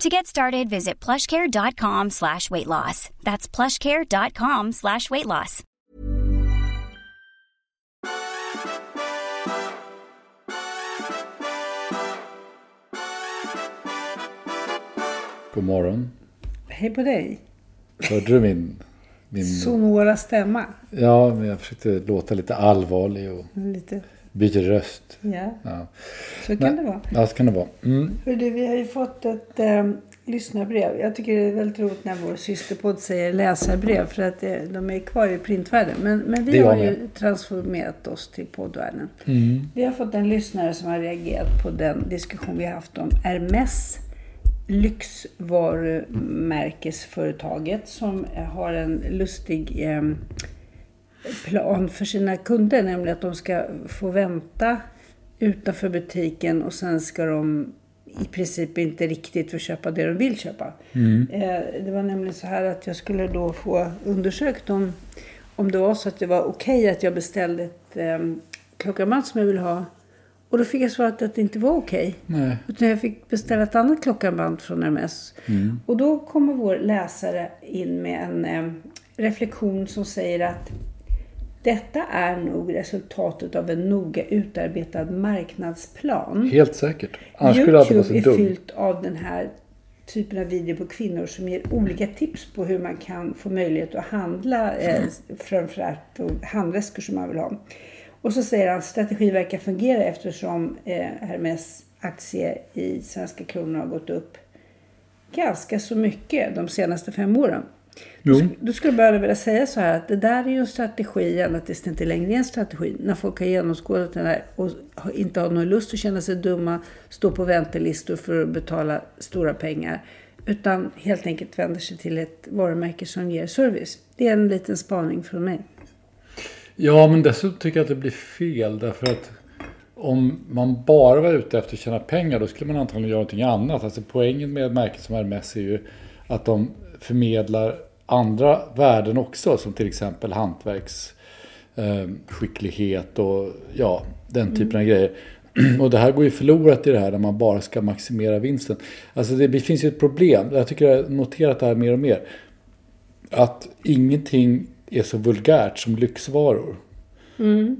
To get started, visit plushcare.com slash weight loss. That's plushcare.com slash weight loss. God morgon. Hej på dig. Hörde du min... min... Sonora stämma. Ja, men jag försökte låta lite allvarlig och Lite. Byta röst. Ja, Ja, så kan det vara. ja så kan det vara. Mm. Du, vi har ju fått ett eh, lyssnarbrev. Jag tycker det är väldigt roligt när vår systerpodd säger läsarbrev för att eh, de är kvar i printvärlden. Men, men vi har ju transformerat oss till poddvärlden. Mm. Vi har fått en lyssnare som har reagerat på den diskussion vi har haft om Hermes lyxvarumärkesföretaget som har en lustig eh, plan för sina kunder, nämligen att de ska få vänta utanför butiken och sen ska de i princip inte riktigt få köpa det de vill köpa. Eh, det var nämligen så här att jag skulle då få undersökt om, om det var så att det var okej att jag beställde ett eh, klockanband som jag vill ha. Och då fick jag svaret att det inte var okej. Nej. Utan jag fick beställa ett annat klockanband från Hermes. Och då kommer vår läsare in med en eh, reflektion som säger att detta är nog resultatet av en noga utarbetad marknadsplan. Helt säkert. Annars skulle det Youtube är fyllt av den här typen av video på kvinnor som ger olika tips på hur man kan få möjlighet att handla eh, framförallt handväskor som man vill ha. Och så säger han att strategin verkar fungera eftersom eh, Hermes aktie i svenska kronor har gått upp ganska så mycket de senaste fem åren. Jo. Då skulle bara vilja säga så här att det där är ju en strategi ända tills det inte längre är en strategi. När folk har genomskådat den här och inte har någon lust att känna sig dumma, stå på väntelistor för att betala stora pengar. Utan helt enkelt vänder sig till ett varumärke som ger service. Det är en liten spaning från mig. Ja, men dessutom tycker jag att det blir fel därför att om man bara var ute efter att tjäna pengar då skulle man antagligen göra någonting annat. Alltså poängen med ett märke som Hermes är ju att de förmedlar andra värden också som till exempel hantverksskicklighet eh, och ja, den typen av grejer. Och det här går ju förlorat i det här när man bara ska maximera vinsten. Alltså det finns ju ett problem. Jag tycker jag har noterat det här mer och mer. Att ingenting är så vulgärt som lyxvaror.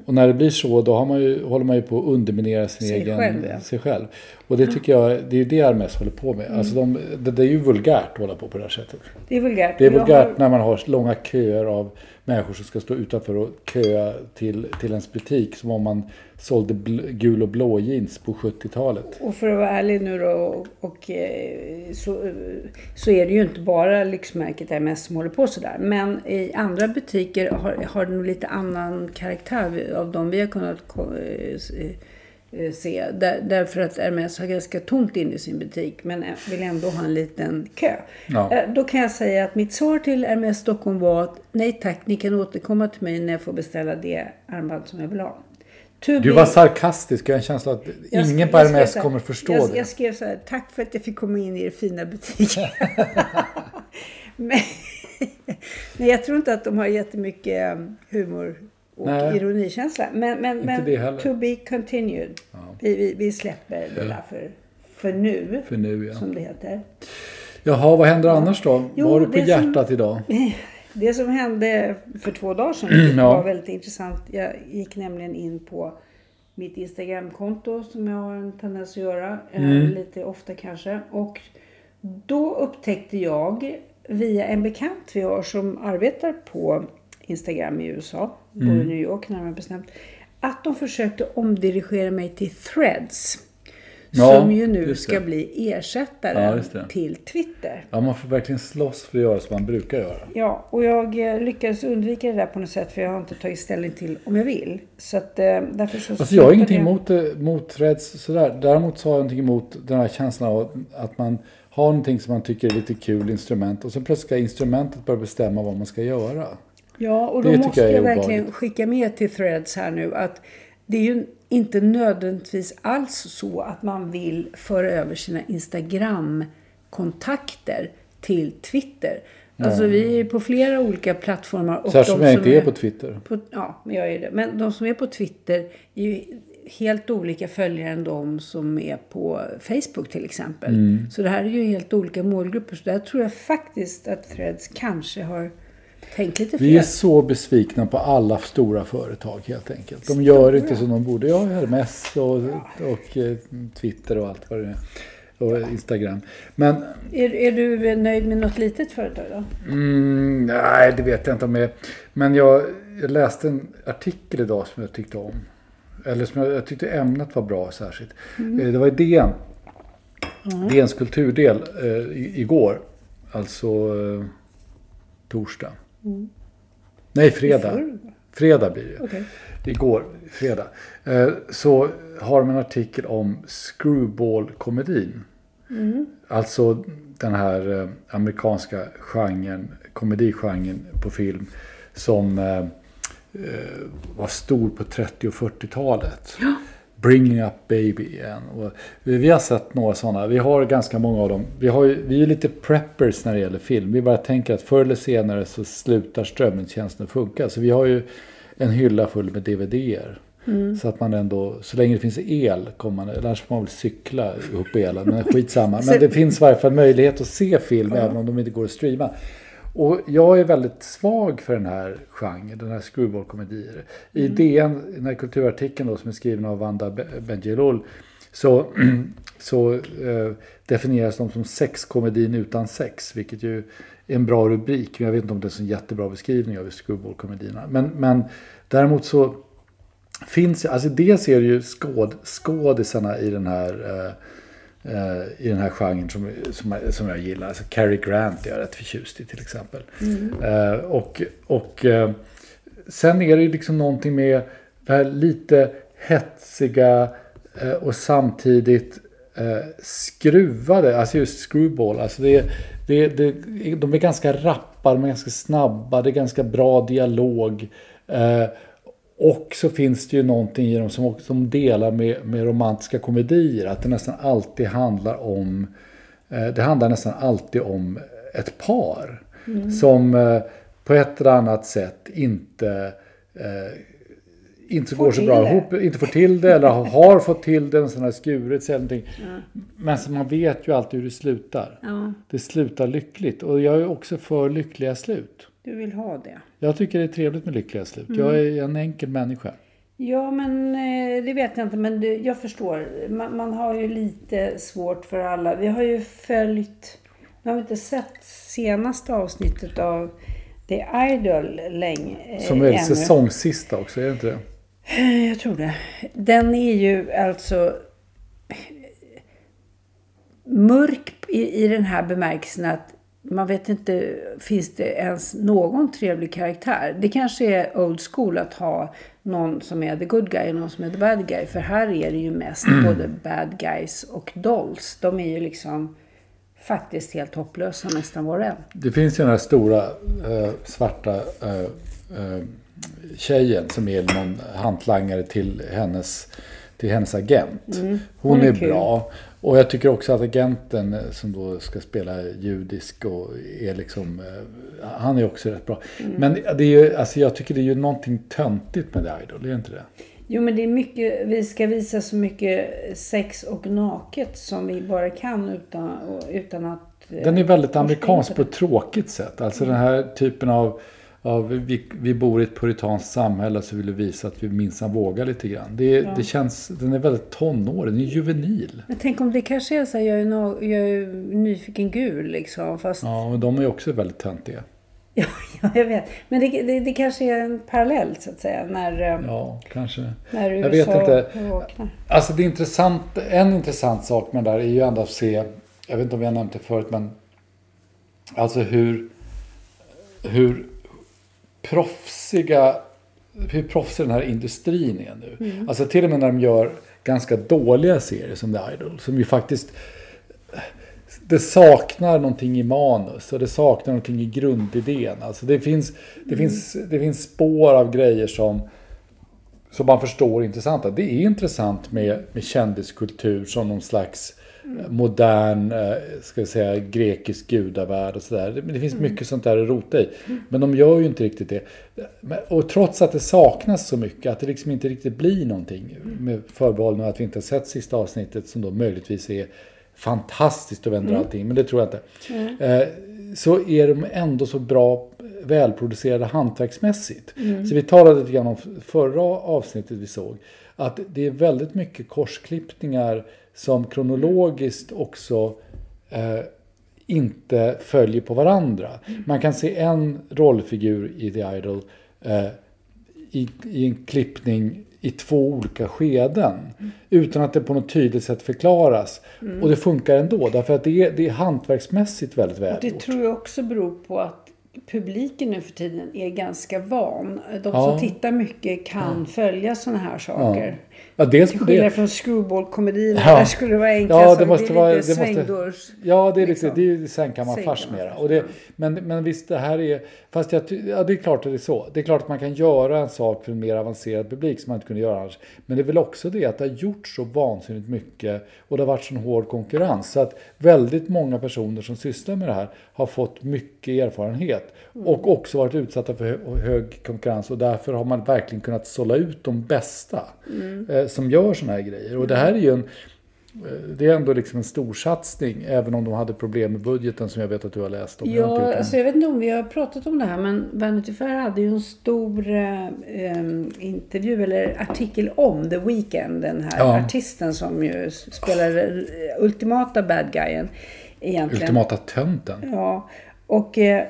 Och när det blir så då har man ju, håller man ju på att underminera sin Sig egen, själv, ja. sig själv. Och det tycker jag, det är ju det Hermes håller på med. Alltså de, det, det är ju vulgärt att hålla på på det här sättet. Det är vulgärt. Det är vulgärt har- när man har långa köer av människor som ska stå utanför och köa till, till ens butik. Som om man sålde gul och blå jeans på 70-talet. Och för att vara ärlig nu då, och, och, eh, så, eh, så är det ju inte bara lyxmärket MS som håller på sådär. Men i andra butiker har, har det nog lite annan karaktär av de vi har kunnat eh, se. Där, därför att Hermes har ganska tomt inne i sin butik men vill ändå ha en liten kö. Ja. Eh, Då kan jag säga att mitt svar till Hermes Stockholm var att nej tack, ni kan återkomma till mig när jag får beställa det armband som jag vill ha. To Du be- var sarkastisk. Jag har en känsla att jag ingen på så här- kommer förstå jag, det. Jag skrev så här, tack för att jag fick komma in i er fina butik. men, Nej, jag tror inte att de har jättemycket eh, humor och Nej. ironikänsla. Men, men, men to be continued. Vi, vi, vi släpper det där för, för nu, För nu ja. som det heter. Jaha, vad händer annars då? Jo, vad har du på det som- hjärtat idag? Det som hände för två dagar sedan Ja. var väldigt intressant. Jag gick nämligen in på mitt Instagramkonto som jag har en tendens att göra. eh, Mm. Lite ofta kanske. Och då upptäckte jag via en bekant vi har som arbetar på Instagram i USA, bor i Mm. New York närmare bestämt, att de försökte omdirigera mig till Threads. Ja, som ju nu ska bli ersättare Ja, till Twitter. Ja, man får verkligen slåss för att göra som man brukar göra. Ja, och jag eh, lyckades undvika det där på något sätt för jag har inte tagit ställning till om jag vill. Så att eh, därför så... Alltså jag har ingenting emot, det- mot Threads sådär. Däremot så har jag någonting emot den här känslan av att man har någonting som man tycker är lite kul instrument och sen plötsligt ska instrumentet börja bestämma vad man ska göra. Ja, och då Det måste jag är jag, verkligen skicka med till Threads här nu att det är ju inte nödvändigtvis alls så att man vill föra över sina Instagram-kontakter till Twitter. Alltså vi är på flera olika plattformar. Och Särskilt de om jag som inte är på Twitter. på, ja, men jag är det. Men de som är på Twitter är ju helt olika följare än de som är på Facebook till exempel. Mm. Så det här är ju helt olika målgrupper. Så där tror jag faktiskt att Threads kanske har tänkt lite fel. Vi är så besvikna på alla stora företag helt enkelt. De gör inte som de borde. Ja, Hermes och, och eh, Twitter och allt vad det är. Och Instagram. Men Är, är du nöjd med något litet företag då? Mm, nej, det vet jag inte om jag är. Men jag, jag läste en artikel idag som jag tyckte om. Eller som jag, jag tyckte ämnet var bra särskilt. Eh, Det var i DN. DNs kulturdel eh, igår. Alltså eh, torsdag. Nej, fredag. Fredag blir det. Okej. Igår, fredag. Eh, så har de en artikel om screwball-komedin. Alltså den här eh, amerikanska genren, komedigenren på film som eh, var stor på 30 och 40-talet. Bringing Up Baby igen. Och vi, har sett några sådana. Vi har ganska många av dem. Vi, har ju, vi är lite preppers när det gäller film. Vi bara tänker att förr eller senare så slutar strömningstjänsten funka. Så vi har ju en hylla full med DVDer. Så att man ändå, så länge det finns el, kommer man, annars får man väl cykla ihop elen. Men skitsamma. Men det finns i varje fall möjlighet att se film även om de inte går att streama. Och jag är väldigt svag för den här genren, den här screwball-komedier. I DN, den här kulturartikeln då, som är skriven av Wanda Be- Bendjelloul, så, så eh, definieras de som sexkomedin utan sex, vilket ju är en bra rubrik. Men jag vet inte om det är en jättebra beskrivning av screwball-komedierna. Men, men däremot så finns alltså dels är det ju skåd, skådisarna i den här eh, i den här genren som, som, jag- som jag gillar. Alltså Cary Grant är jag rätt förtjust i till exempel. Eh, och och eh, sen är det ju liksom någonting med det här lite hetsiga eh, och samtidigt eh, skruvade, alltså just screwball. Alltså det, det, det, de är ganska rappa, de är ganska snabba, det är ganska bra dialog. Och så finns det ju någonting i dem som, som delar med, med romantiska komedier. Att det nästan alltid handlar om eh, Det handlar nästan alltid om ett par. Som eh, på ett eller annat sätt inte eh, inte Får går så bra det. ihop, inte får till det eller har fått till det, en sån här skurit sig eller någonting. Men så man vet ju alltid hur det slutar. Ja, Det slutar lyckligt och jag är också för lyckliga slut. Du vill ha det. Jag tycker det är trevligt med lyckliga slut. Jag är en enkel människa. Ja, men eh, det vet jag inte. Men det, jag förstår. Man, man har ju lite svårt för alla. Vi har ju följt... Nu har vi inte sett senaste avsnittet av The Idol länge. eh, Som är ännu. säsongssista också, är det inte det? Eh, Jag tror det. Den är ju alltså mörk i, i den här bemärkelsen att man vet inte, finns det ens någon trevlig karaktär? Det kanske är old school att ha någon som är the good guy och någon som är the bad guy. För här är det ju mest både bad guys och dolls. De är ju liksom faktiskt helt hopplösa nästan var och en. Det finns ju den här stora eh, svarta eh, eh, tjejen som är någon hantlangare till hennes till hennes agent. Hon, Mm. Hon är är, kul. bra. Och jag tycker också att agenten eh, som då ska spela judisk och är liksom, eh, han är också rätt bra. Mm. Men det är ju, alltså jag tycker det är ju någonting töntigt med The Idol, är det inte det? Jo men det är mycket, vi ska visa så mycket sex och naket som vi bara kan utan, utan att... eh, Den är väldigt forska amerikansk på ett tråkigt sätt. Alltså den här typen av, av vi, vi bor i ett puritanskt samhälle så vill vi visa att vi minsann vågar lite grann. Det, det känns, den är väldigt tonårig, den är juvenil. Men tänk om det kanske är så här, jag är, na- jag är nyfiken gul liksom. Fast, ja. Ja, men de är också väldigt töntiga. ja, jag vet. Men det, det, det kanske är en parallell så att säga. När, eh, Ja, kanske. när jag USA vet inte. vaknar. Alltså det är intressant, en intressant sak med det där är ju ändå att se, jag vet inte om har nämnt det förut, men alltså hur, hur proffsiga, hur proffsig den här industrin är nu. Alltså till och med när de gör ganska dåliga serier som The Idol, som ju faktiskt det saknar någonting i manus och det saknar någonting i grundidén. Alltså det finns, det finns, det finns spår av grejer som, som man förstår är intressanta. Det är intressant med, med kändiskultur som någon slags eh, modern, eh, ska jag säga, grekisk gudavärld och sådär. Det, finns mycket sånt där att rota i. Men de gör ju inte riktigt det. Och trots att det saknas så mycket, att det liksom inte riktigt blir någonting, med förbehåll att vi inte har sett sista avsnittet som då möjligtvis är fantastiskt och vänder allting, men det tror jag inte. Eh, så är de ändå så bra välproducerade hantverksmässigt. Så vi talade lite grann om förra avsnittet vi såg. Att det är väldigt mycket korsklippningar som kronologiskt också eh, inte följer på varandra. Man kan se en rollfigur i The Idol eh, i, i en klippning i två olika skeden. Utan att det på något tydligt sätt förklaras. Och det funkar ändå. Därför att det är, det är hantverksmässigt väldigt Det välgjort. tror jag också beror på att publiken nu för tiden är ganska van. De Ja. som tittar mycket kan följa sådana här saker. Ja, dels Till skillnad det. från screwball-komedin. Ja. Där skulle det vara enkla Ja, det måste det vara- det måste- svängdörrs... Ja, det är, liksom. liksom, det är ju sängkammarfars Sängkammarfars, mera. Och det, men, men visst, det här är... Fast jag, ja, det är klart att det är så. Det är klart att man kan göra en sak för en mer avancerad publik som man inte kunde göra annars. Men det är väl också det att det har gjorts så vansinnigt mycket och det har varit så hård konkurrens. Så att väldigt många personer som sysslar med det här har fått mycket erfarenhet. Och också varit utsatta för hö- hög konkurrens och därför har man verkligen kunnat sålla ut de bästa eh, som gör sådana här grejer. Och det här är ju en det är ändå liksom en storsatsning, även om de hade problem med budgeten som jag vet att du har läst om. Jag Ja, det. alltså jag vet inte om vi har pratat om det här men Vanity Fair hade ju en stor eh, intervju eller artikel om The Weeknd, den här Ja. artisten som ju spelar eh, ultimata bad guyen egentligen. Ultimata tönten. Ja, och eh,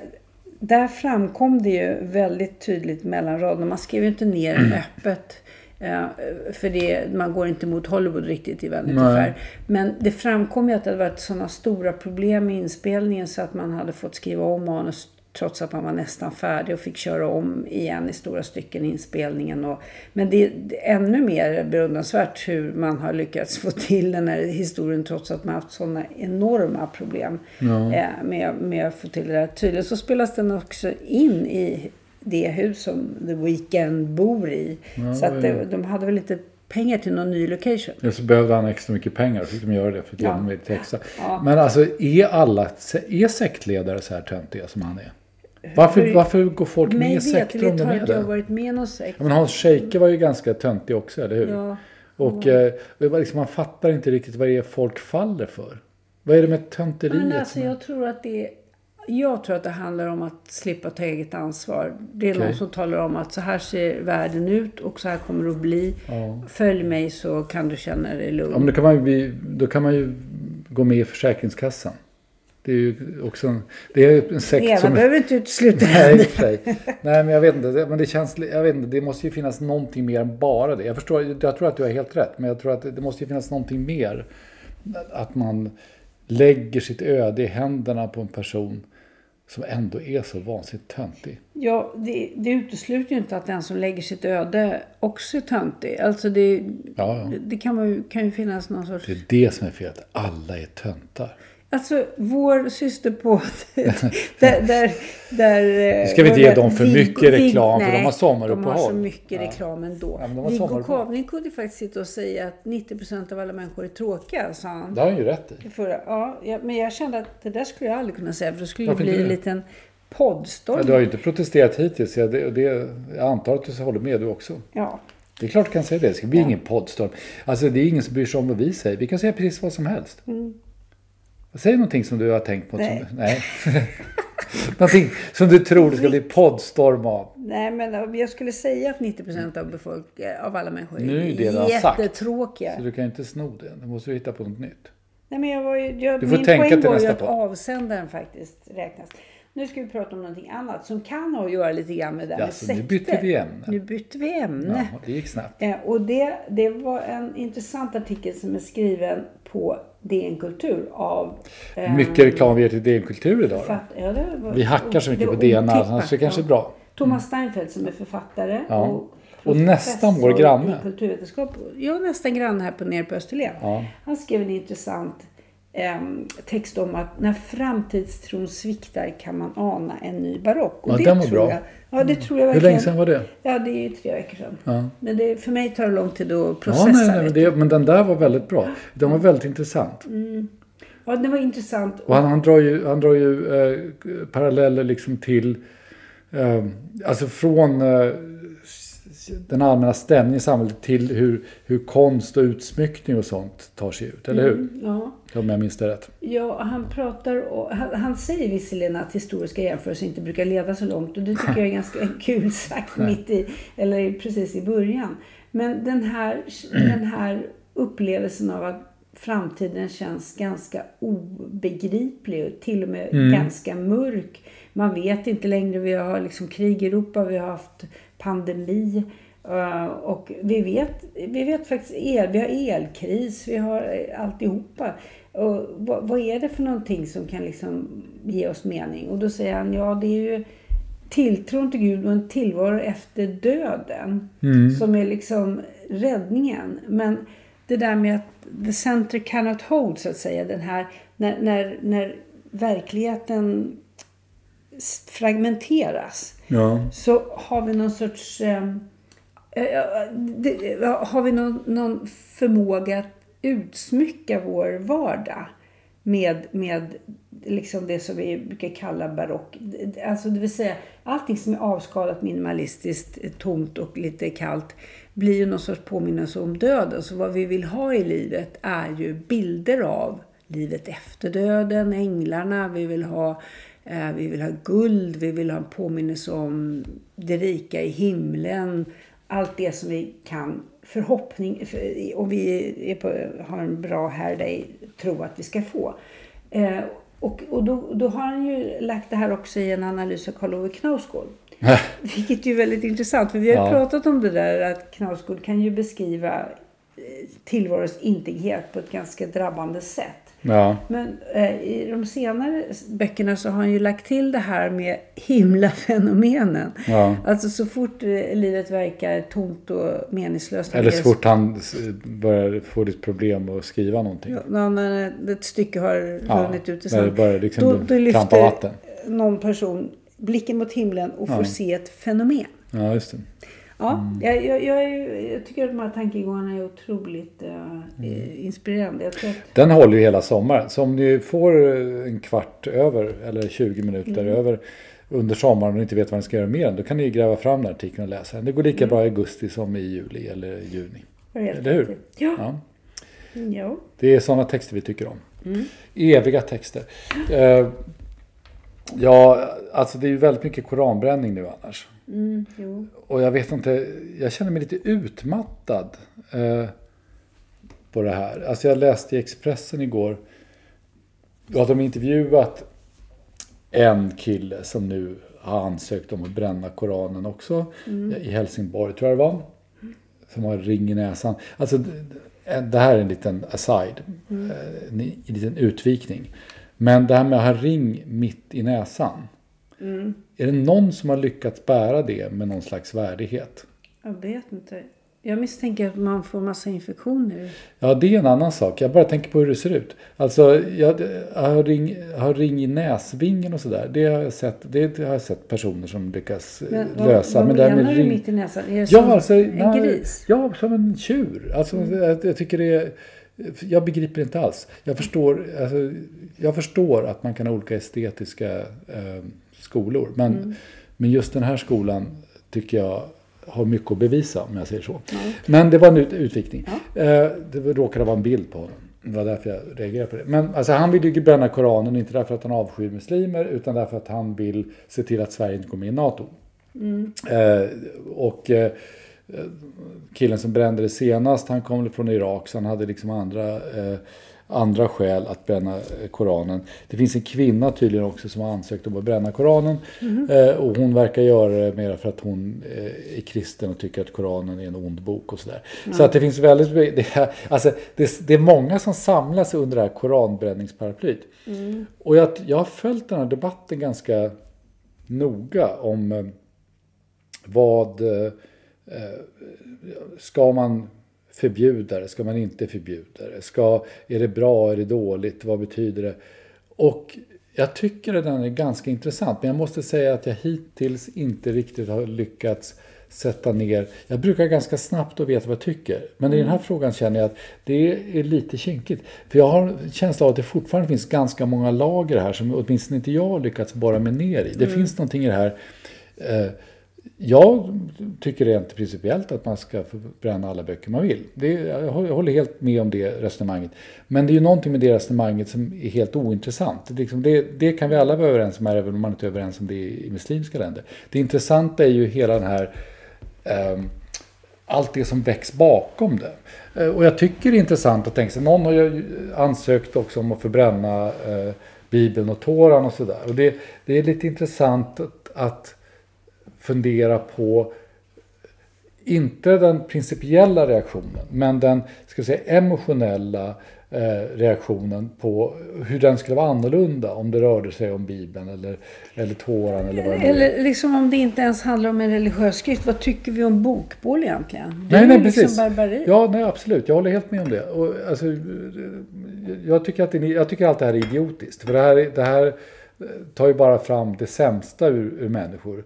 där framkom det ju väldigt tydligt mellan raderna. Man skrev ju inte ner Mm. det öppet. Eh, För det, man går inte mot Hollywood riktigt i Vanity. Fair. Men det framkom ju att det hade varit sådana stora problem med inspelningen så att man hade fått skriva om manus trots att man var nästan färdig och fick köra om igen i stora stycken inspelningen. Och, men det är ännu mer beundransvärt hur man har lyckats få till den här historien trots att man haft sådana enorma problem eh, med, med att få till det där. Tydligen så spelas den också in i det hus som The Weeknd bor i. så att det, de hade väl inte pengar till någon ny location. Ja, så behövde han extra mycket pengar och fick de göra det för att Ja. honom lite extra. Ja. Men alltså, är alla är sektledare så här töntiga som han är? Varför, För- varför går folk med i sekter om de har är inte jag det? varit med i någon sekt. Ja, men Hans Scheike var ju ganska töntig också, eller hur? Ja. Och eh, det liksom, man fattar inte riktigt vad det är folk faller för. Vad är det med tönteriet? Men alltså är- jag tror att det jag tror att det handlar om att slippa ta eget ansvar. Det är Okej. någon som talar om att så här ser världen ut och så här kommer det att bli. Ja. Följ mig så kan du känna dig lugn. Ja, men då kan, man ju, då kan man ju gå med i Försäkringskassan. Det är ju också en, det är en sekt Eva som... behöver inte utesluta Nej, sig. Nej, men jag vet inte. Men det känns, jag vet inte, det måste ju finnas någonting mer än bara det. Jag förstår, jag tror att du har helt rätt, men jag tror att det måste ju finnas någonting mer. Att man lägger sitt öde i händerna på en person som ändå är så vansinnigt töntig. Ja, det, det utesluter ju inte att den som lägger sitt öde också är töntig. Alltså det, Ja, ja. det, kan, man kan ju finnas någon sorts... Det är det som är fel, att alla är töntar. Alltså vår systerpodd, där, där, där... Nu ska vi inte ge dem för mycket reklam, för nej, de har sommaruppehåll. de har så mycket Ja. reklam ändå. Ja, men de har Viggo. Kavling kunde faktiskt sitta och säga att 90% av alla människor är tråkiga, sa han. Det har han ju rätt i. Förra. Ja, ja, men jag kände att det där skulle jag aldrig kunna säga, för då skulle det Varför bli inte en det? liten poddstorm. Ja, du har ju inte protesterat hittills. Jag, det, det, jag antar att du håller med du också. Ja. Det är klart du kan säga det. Det ska bli ingen poddstorm. Alltså det är ingen som bryr sig om vad vi säger. Vi kan säga precis vad som helst. Säg någonting som du har tänkt på. Nej. Som, nej. någonting som du tror det ska bli poddstorm av. Nej, men jag skulle säga att 90% av, befolk- av alla människor Nu är det redan sagt. jättetråkiga. Så du kan inte sno det. Du måste hitta på något nytt. Nej, men jag var ju, jag, Du får min tänka poäng till var ju att avsändaren faktiskt räknas. Nu ska vi prata om någonting annat som kan ha att göra lite grann med det där med Jaså, nu sekter. bytte vi ämne. Nu bytte vi ämne. Ja, det gick snabbt. Eh, och det, det var en intressant artikel som är skriven på DN Kultur av... eh, Mycket reklam vi ger till DN-kultur idag. Då. fatt- ja, var, Vi hackar så mycket på DN, annars är det kanske ja. bra. Thomas Steinfeld som är författare Ja. och Och nästan vår granne. kulturvetenskap. Ja, nästan granne här på nere på Österlen. Ja. Han skrev en intressant text om att när framtidstron sviktar kan man ana en ny barock. Och Ja, det den var tror bra. Jag, ja, det tror jag Hur verkligen. länge sedan var det? Ja, det är ju tre veckor sedan. Ja. Men det, för mig tar det lång tid att processa. Ja, nej, nej, men, det, men den där var väldigt bra. Den var väldigt intressant. du. Ja, det var intressant. Och han, han drar ju, han drar ju eh, paralleller liksom till, eh, alltså från eh, den allmänna stämningen i samhället till hur, hur konst och utsmyckning och sånt tar sig ut, eller hur? Ja. Om jag minns det rätt. Ja, han pratar och, han, han säger visserligen att historiska jämförelser inte brukar leda så långt och det tycker jag är ganska kul sagt mitt i, eller precis i början. Men den här, den här upplevelsen av att framtiden känns ganska obegriplig och till och med ganska mörk. Man vet inte längre, vi har liksom krig i Europa, vi har haft pandemi. eh, Och vi vet, vi vet faktiskt, el, vi har elkris, vi har eh, alltihopa. Och vad, vad är det för någonting som kan liksom ge oss mening? Och då säger han, ja det är ju tilltron till Gud och en tillvaro efter döden som är liksom räddningen. Men det där med att the center cannot hold så att säga, den här när, när, när verkligheten fragmenteras Ja. så har vi någon sorts... Ehm, eh, eh, det, har vi någon, någon förmåga att utsmycka vår vardag med, med liksom det som vi brukar kalla barock. Alltså det vill säga allting som är avskalat, minimalistiskt, eh, tomt och lite kallt blir ju någon sorts påminnelse om döden. Så vad vi vill ha i livet är ju bilder av livet efter döden, änglarna, vi vill ha vi vill ha guld, vi vill ha en påminnelse om det rika i himlen. Allt det som vi kan förhoppning, för- och vi är på, har en bra här dig tro att vi ska få. Eh, Och, och då, då har han ju lagt det här också i en analys av Karl Ove Knausgård. Vilket är ju väldigt intressant, för vi har ju Ja. pratat om det där att Knausgård kan ju beskriva eh, tillvarons integritet på ett ganska drabbande sätt. Ja. Men eh, i de senare böckerna så har han ju lagt till det här med himlafenomenen. Ja. Alltså så fort eh, livet verkar tomt och meningslöst. Eller så fort han börjar få ett problem att skriva någonting. Ja, när ett stycke har Ja, runnit ut i sand. börjar liksom då, då lyfter vatten. någon person blicken mot himlen och får Ja. se ett fenomen. Ja, just det. Ja, jag, jag, jag, ju- jag tycker att de här tankegångarna är otroligt eh, Mm. inspirerande. Jag att, Den håller ju hela sommaren. Så om ni får en kvart över eller 20 minuter Mm. över under sommaren och inte vet vad ni ska göra med den. Då kan ni gräva fram den artikeln och läsa den. Det går lika Mm. bra i augusti som i juli eller juni. Eller hur? Ja. ja. Det är sådana texter vi tycker om. Mm. Eviga texter. Eh, ja, alltså det är ju väldigt mycket koranbränning nu annars. Mm. Och jag vet inte, jag känner mig lite utmattad eh, på det här. Alltså jag läste i Expressen igår att de intervjuat en kille som nu har ansökt om att bränna Koranen också. I Helsingborg tror jag det var. Som har ring i näsan. Alltså det- här är en liten aside. eh, En, en liten utvikning. Men det här med att ha ring mitt i näsan. Är det någon som har lyckats bära det med någon slags värdighet? Jag vet inte. Jag misstänker att man får massa infektioner. Ja, det är en annan sak. Jag bara tänker på hur det ser ut. Alltså, jag, jag har, ring, har ring i näsvingen och sådär. Det har jag sett, det har jag sett personer som lyckas eh, Men, lösa. vad Men vad här menar med du ring- mitt i näsan? Är det Ja, som alltså, en nej, gris? Ja, som en tjur. Alltså, jag, jag tycker det är... Jag begriper inte alls. Jag förstår, alltså, jag förstår att man kan ha olika estetiska eh, skolor. Men, Mm. men just den här skolan tycker jag har mycket att bevisa om jag säger så. Men det var en ut, utvikning. Eh, det råkade vara en bild på honom. Det var därför jag reagerade på det. Men alltså, han vill ju bränna Koranen, inte därför att han avskyr muslimer, utan därför att han vill se till att Sverige inte går med i NATO. Eh, och eh, killen som brände det senast, han kom från Irak, så han hade liksom andra, eh, andra skäl att bränna eh, Koranen. Det finns en kvinna tydligen också som har ansökt om att bränna Koranen. Eh, och hon verkar göra det mer för att hon eh, är kristen och tycker att Koranen är en ond bok och sådär. Så att det finns väldigt, det är, alltså, det, det är många som samlas under det här koranbränningsparaplyt. Och jag, jag har följt den här debatten ganska noga om eh, vad eh, ska man förbjuda det? Ska man inte förbjuda det? Ska, är det bra? Är det dåligt? Vad betyder det? Och jag tycker att den är ganska intressant. Men jag måste säga att jag hittills inte riktigt har lyckats sätta ner. Jag brukar ganska snabbt att veta vad jag tycker. Men i den här frågan känner jag att det är lite kinkigt. För jag har en känsla av att det fortfarande finns ganska många lager här som åtminstone inte jag har lyckats borra mig ner i. Det finns någonting i det här eh, jag tycker rent principiellt att man ska bränna alla böcker man vill. Det, jag håller helt med om det resonemanget. Men det är ju någonting med det resonemanget som är helt ointressant. Det, liksom det, det kan vi alla vara överens om här, även om man inte är överens om det i muslimska länder. Det intressanta är ju hela den här ehm, allt det som väcks bakom det. Eh, Och jag tycker det är intressant att tänka sig, någon har ju ansökt också om att förbränna eh, Bibeln och Toran och sådär. Och det, det är lite intressant att, att fundera på inte den principiella reaktionen, men den ska säga, emotionella eh, reaktionen på hur den skulle vara annorlunda om det rörde sig om Bibeln eller, eller Toran eller vad det nu är. Eller liksom om det inte ens handlar om en religiös skrift. Vad tycker vi om bokbål egentligen? Det Nej, är nej, liksom precis. barbari. Ja, nej, absolut. Jag håller helt med om det. Och, alltså, jag, tycker att det, jag tycker allt det här är idiotiskt. För det här, är- det här tar ju bara fram det sämsta ur, ur människor.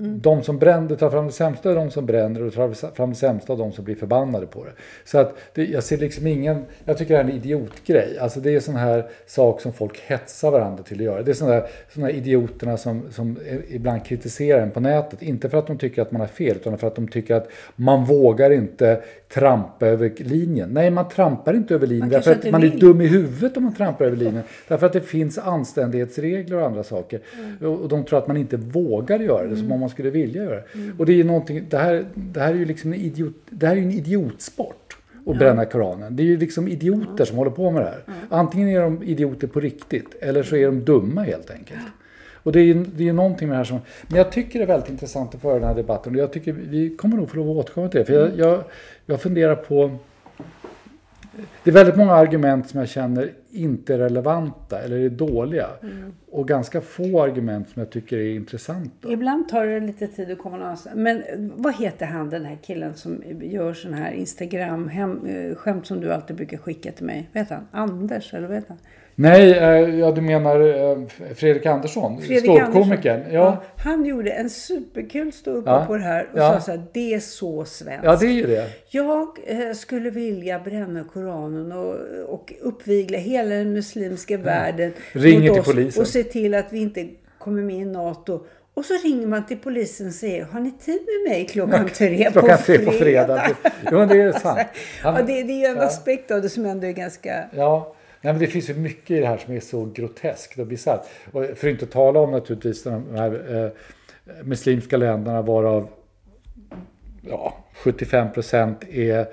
De som bränner tar fram det sämsta av de som bränner och tar fram det sämsta av de som blir förbannade på det. Så att det, jag ser liksom ingen, jag tycker det här är en idiotgrej. Alltså det är sån här sak som folk hetsar varandra till att göra. Det är såna här, såna här idioterna som, som ibland kritiserar en på nätet. Inte för att de tycker att man har fel utan för att de tycker att man vågar inte trampa över linjen. Nej, man trampar inte över linjen Man därför att man är vill. dum i huvudet om man trampar över linjen. Därför att det finns anständighetsregler och andra saker. Mm. Och och de tror att man inte vågar göra det som om man skulle vilja göra det. Och det är ju någonting, det här, det här är ju liksom en idiot, det här är en idiotsport. Att bränna Koranen. Det är ju liksom idioter som håller på med det här. Antingen är de idioter på riktigt eller så är de dumma helt enkelt. Och det är ju det är någonting med det här som... Men jag tycker det är väldigt intressant att föra den här debatten och jag tycker vi kommer nog få lov att återkomma till det. För jag, jag, jag funderar på... Det är väldigt många argument som jag känner inte är relevanta eller är dåliga. Och ganska få argument som jag tycker är intressanta. Ibland tar det lite tid att komma någonstans. Men eh, vad heter han den här killen som gör sån här Instagram hem, eh, som du alltid brukar skicka till mig? Vad heter han? Anders eller vad heter han? Nej, eh, ja, du menar eh, Fredrik Andersson, ståuppkomikern. Andersson. Ja. Han gjorde en superkul ståupp Ja. på det här och Ja. sa så här, det är så svenskt. ja, det är ju det. Jag eh, skulle vilja bränna Koranen och, och uppvigla hela den muslimska världen Ringer mot till oss polisen. och se till att vi inte kommer med i NATO. Och så ringer man till polisen och säger, har ni tid med mig klockan tre på Klockan tre fredag? på fredag. Jo, det är sant. Han- ja, det, det är ju en ja. aspekt av det som ändå är ganska... Ja, nej, men det finns ju mycket i det här som är så groteskt och bisarrt. För att inte tala om naturligtvis de här eh, muslimska länderna varav ja, 75 procent är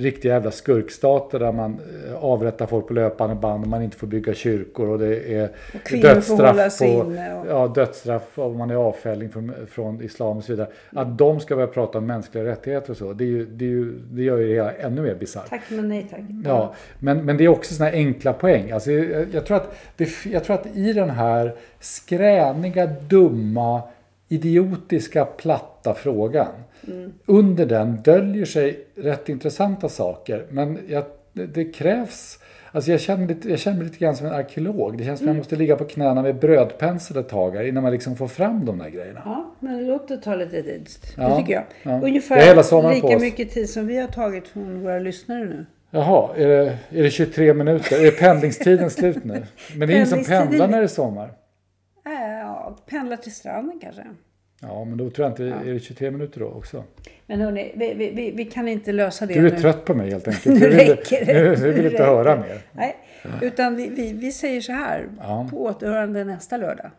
riktiga jävla skurkstater där man eh, avrättar folk på löpande band och man inte får bygga kyrkor och det är Och kvinnor får hålla dödsstraff, på, och- ja, dödsstraff om man är avfälling från, från islam och så vidare. Att de ska börja prata om mänskliga rättigheter och så, det, är ju, det, är ju, det gör ju det hela ännu mer bisarrt. Tack men nej tack. Ja, men, men det är också såna här enkla poäng. Alltså, jag, jag, tror att det, jag tror att i den här skräniga, dumma, idiotiska, platta fatta Under den döljer sig rätt intressanta saker. Men jag, det, krävs... Alltså jag, känner lite, jag känner mig lite grann som en arkeolog. Det känns som jag måste ligga på knäna med brödpensel ett tag innan man liksom får fram de där grejerna. Ja, men låt det ta lite tid. Det Ja, tycker jag. ja. Ungefär lika mycket tid som vi har tagit från våra lyssnare nu. Jaha, är det, är det 23 minuter? Är pendlingstiden slut nu? Men det är ingen som pendlar när det är sommar. Äh, ja, pendla till stranden kanske. Ja, men då tror jag inte... Är det 23 minuter då också? Men hörni, vi, vi, vi, kan inte lösa det Du är nu. trött på mig helt enkelt. Nu räcker det. nu, du vill Nu inte höra mer. Nej, utan vi, vi, vi säger så här. Ja. På återhörande nästa lördag.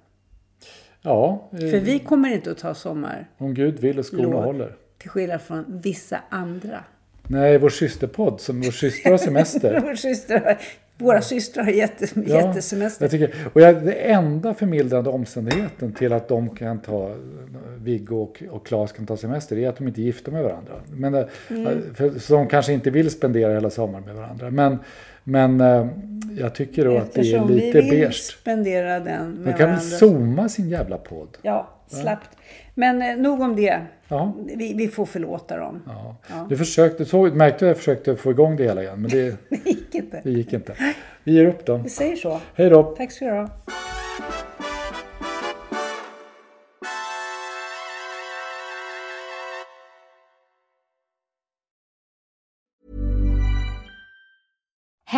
Ja, eh, För vi kommer inte att ta sommar. om Gud vill och skorna håller. Till skillnad från vissa andra. Nej, vår systerpodd, som vår syster har semester. Vår syster, våra systrar har jätte, jättesemester. Jag tycker, och jag, det enda förmildrande omständigheten till att de kan ta, Viggo och, och Claes kan ta semester, är att de inte är gifta med varandra. Men, eh, Mm. för, så de kanske inte vill spendera hela sommaren med varandra. Men, men eh, jag tycker då att det är Eftersom lite vi vill beige. spendera den med De kan väl varandra. zooma sin jävla podd? Ja, slappt. Men eh, nog om det. Ja. Vi, vi får förlåta dem. Ja. Du försökte, så, märkte att jag försökte få igång det hela igen, men det, Det gick inte. det gick inte. Vi ger upp då. Vi säger så. Hej då! Tack ska du ha.